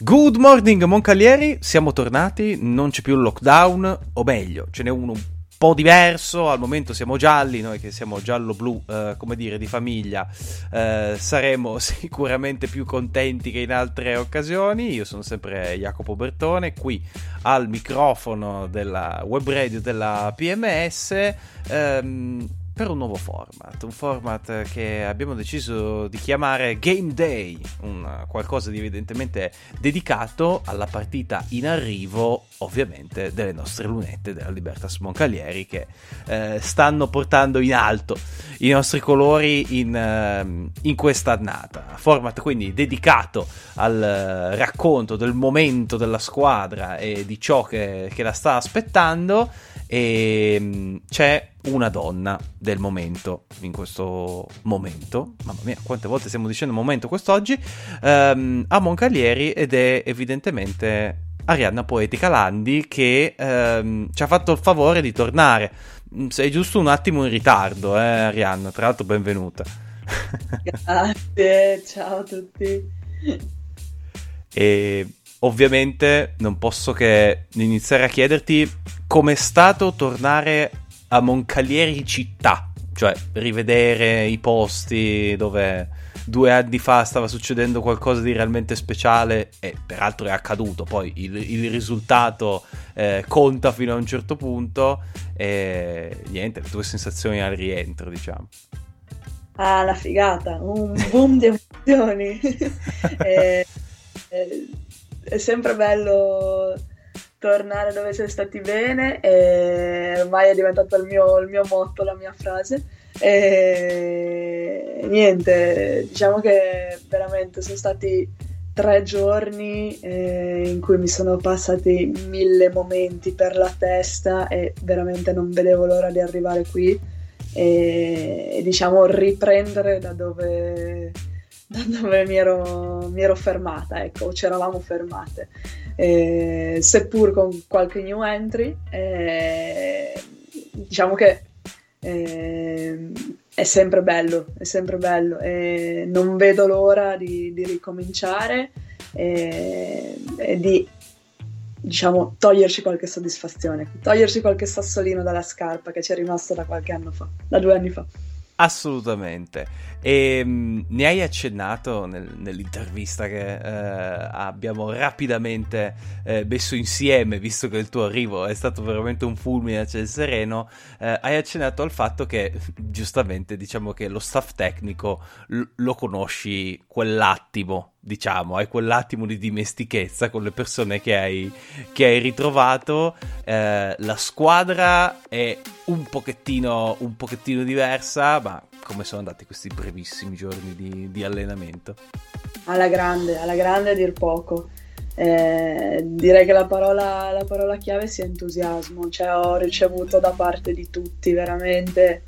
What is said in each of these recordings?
Good morning Moncalieri, siamo tornati, non c'è più il lockdown, o meglio, ce n'è uno un po' diverso, al momento siamo gialli, noi che siamo giallo-blu, eh, come dire, di famiglia, eh, saremo sicuramente più contenti che in altre occasioni. Io sono sempre Jacopo Bertone, qui al microfono della web radio della PMS. Ehm, per un nuovo format, un format che abbiamo deciso di chiamare Game Day, un qualcosa di evidentemente dedicato alla partita in arrivo, ovviamente, delle nostre lunette della Libertas Moncalieri che eh, stanno portando in alto i nostri colori in, uh, in questa annata. Format quindi dedicato al racconto del momento della squadra e di ciò che, che la sta aspettando e um, c'è una donna del momento, in questo momento, mamma mia, quante volte stiamo dicendo momento quest'oggi, um, a Moncalieri ed è evidentemente Arianna Poetica Landi che um, ci ha fatto il favore di tornare. Mm, sei giusto un attimo in ritardo, eh, Arianna, tra l'altro benvenuta. Grazie, ciao a tutti. E ovviamente non posso che iniziare a chiederti com'è stato tornare a Moncalieri città, cioè rivedere i posti dove due anni fa stava succedendo qualcosa di realmente speciale e peraltro è accaduto, poi il, il risultato eh, conta fino a un certo punto e niente, le tue sensazioni al rientro diciamo. Ah, la figata, un boom di emozioni. è, è, è sempre bello tornare dove sei stati bene e ormai è diventato il mio, il mio motto, la mia frase. E niente, diciamo che veramente sono stati tre giorni eh, in cui mi sono passati mille momenti per la testa e veramente non vedevo l'ora di arrivare qui e, e diciamo riprendere da dove, da dove mi, ero, mi ero fermata, ecco, ci eravamo fermate eh, seppur con qualche new entry. Eh, diciamo che eh, è sempre bello, è sempre bello e non vedo l'ora di, di ricominciare e, e di diciamo toglierci qualche soddisfazione, toglierci qualche sassolino dalla scarpa che ci è rimasto da qualche anno fa, da due anni fa. Assolutamente. E mh, mm, ne hai accennato nel, nell'intervista che eh, abbiamo rapidamente eh, messo insieme, visto che il tuo arrivo è stato veramente un fulmine a ciel sereno. Eh, hai accennato al fatto che, giustamente, diciamo che lo staff tecnico l- lo conosci quell'attimo diciamo, hai quell'attimo di dimestichezza con le persone che hai, che hai ritrovato. Eh, la squadra è un pochettino, un pochettino diversa, ma come sono andati questi brevissimi giorni di, di allenamento? Alla grande, alla grande a dir poco. Eh, direi che la parola, la parola, chiave sia entusiasmo, cioè ho ricevuto da parte di tutti veramente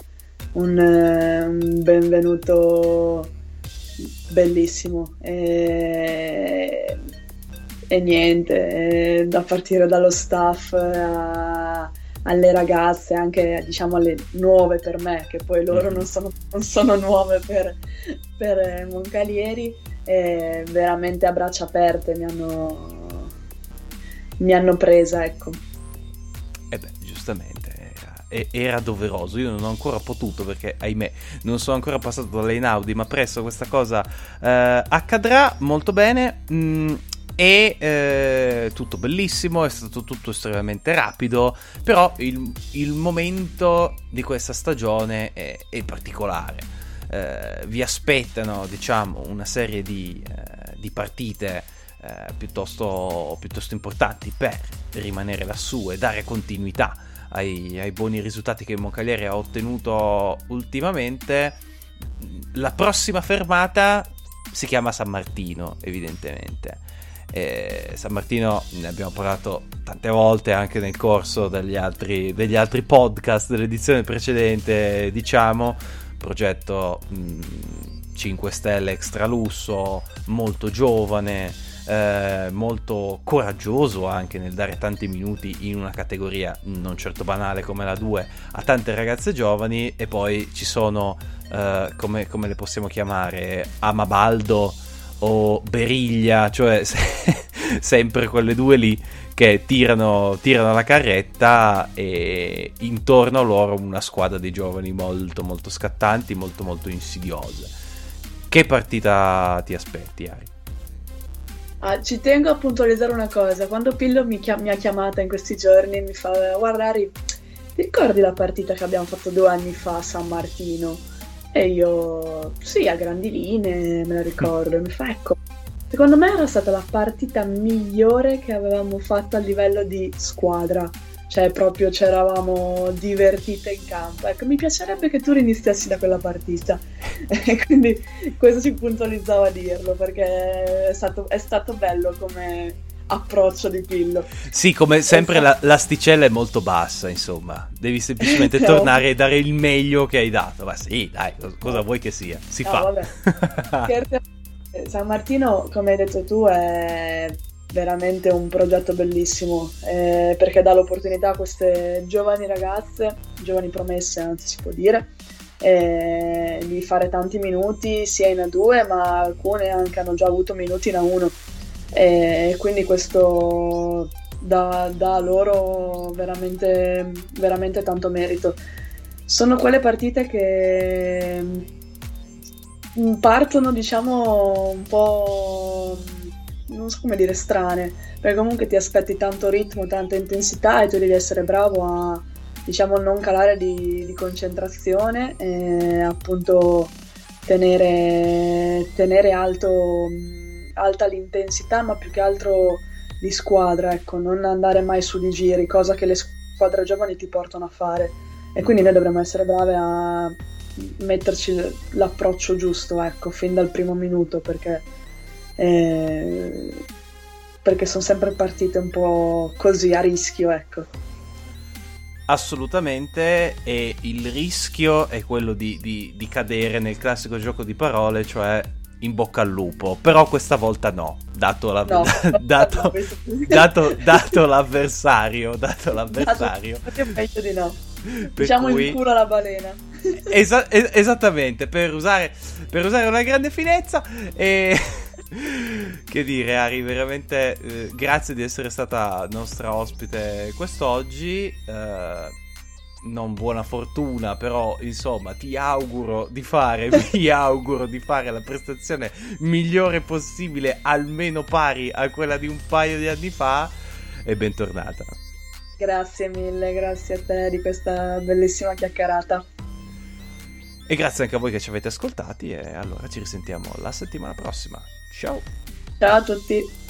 un, un benvenuto bellissimo e, e niente, da partire dallo staff a, alle ragazze, anche diciamo alle nuove per me, che poi loro mm-hmm. non sono, non sono nuove per, per Moncalieri, e veramente a braccia aperte mi hanno, mi hanno presa, ecco. E eh beh, giustamente era doveroso. Io non ho ancora potuto perché, ahimè, non sono ancora passato dalle Inaudi, ma presto questa cosa eh, accadrà molto bene. Mm, e eh, tutto bellissimo, è stato tutto estremamente rapido, però il, il momento di questa stagione è, è particolare. Eh, vi aspettano, diciamo, una serie di, eh, di partite eh, piuttosto, piuttosto importanti per rimanere lassù e dare continuità ai, ai buoni risultati che Moncalieri ha ottenuto ultimamente. La prossima fermata si chiama San Martino, evidentemente. Eh, San Martino ne abbiamo parlato tante volte anche nel corso degli altri, degli altri podcast dell'edizione precedente, diciamo, progetto mh, 5 stelle extra lusso, molto giovane, eh, molto coraggioso anche nel dare tanti minuti in una categoria non certo banale come la 2 a tante ragazze giovani e poi ci sono, eh, come, come, le possiamo chiamare, Amabaldo o Beriglia, cioè se, sempre quelle due lì che tirano, tirano, la carretta e intorno a loro una squadra di giovani molto molto scattanti, molto molto insidiose. Che partita ti aspetti, Ari? Ah, ci tengo a puntualizzare una cosa, quando Pillo mi, chiam- mi ha chiamata in questi giorni mi fa guarda Ari, ti ricordi la partita che abbiamo fatto due anni fa a San Martino? E io, sì, a grandi linee, me la ricordo. E mi fa, ecco, secondo me era stata la partita migliore che avevamo fatto a livello di squadra. Cioè, proprio ci eravamo divertite in campo. Ecco, mi piacerebbe che tu iniziassi da quella partita. E quindi questo si puntualizzava a dirlo, perché è stato, è stato bello come approccio di Pillo. Sì, come sempre la, l'asticella è molto bassa, insomma. Devi semplicemente no. tornare e dare il meglio che hai dato. Ma sì, dai, cosa vuoi che sia? Si no, fa. San Martino, come hai detto tu, è veramente un progetto bellissimo eh, perché dà l'opportunità a queste giovani ragazze, giovani promesse anzi si può dire, eh, di fare tanti minuti sia in A2 ma alcune anche hanno già avuto minuti in A1 e quindi questo dà, dà loro veramente, veramente tanto merito. Sono quelle partite che mm, partono diciamo un po' non so come dire strane perché comunque ti aspetti tanto ritmo tanta intensità e tu devi essere bravo a diciamo non calare di, di concentrazione e appunto tenere, tenere alto alta l'intensità, ma più che altro di squadra, ecco, non andare mai su di giri, cosa che le squadre giovani ti portano a fare. E quindi noi dovremmo essere brave a metterci l'approccio giusto, ecco, fin dal primo minuto, perché, eh, perché sono sempre partite un po' così, a rischio, ecco. Assolutamente, e il rischio è quello di, di, di cadere nel classico gioco di parole, cioè in bocca al lupo, però questa volta no, dato, la, no, dato, dato, dato l'avversario, dato l'avversario. Dato, meglio di no. Diciamo cui... in culo alla balena. Esa- es- esattamente, per usare, per usare, una grande finezza e... che dire Ari, veramente eh, grazie di essere stata nostra ospite quest'oggi. Eh, non buona fortuna, però insomma ti auguro di fare, vi auguro di fare la prestazione migliore possibile, almeno pari a quella di un paio di anni fa e bentornata. Grazie mille, grazie a te di questa bellissima chiacchierata. E grazie anche a voi che ci avete ascoltati e allora ci risentiamo la settimana prossima. Ciao! Ciao a tutti!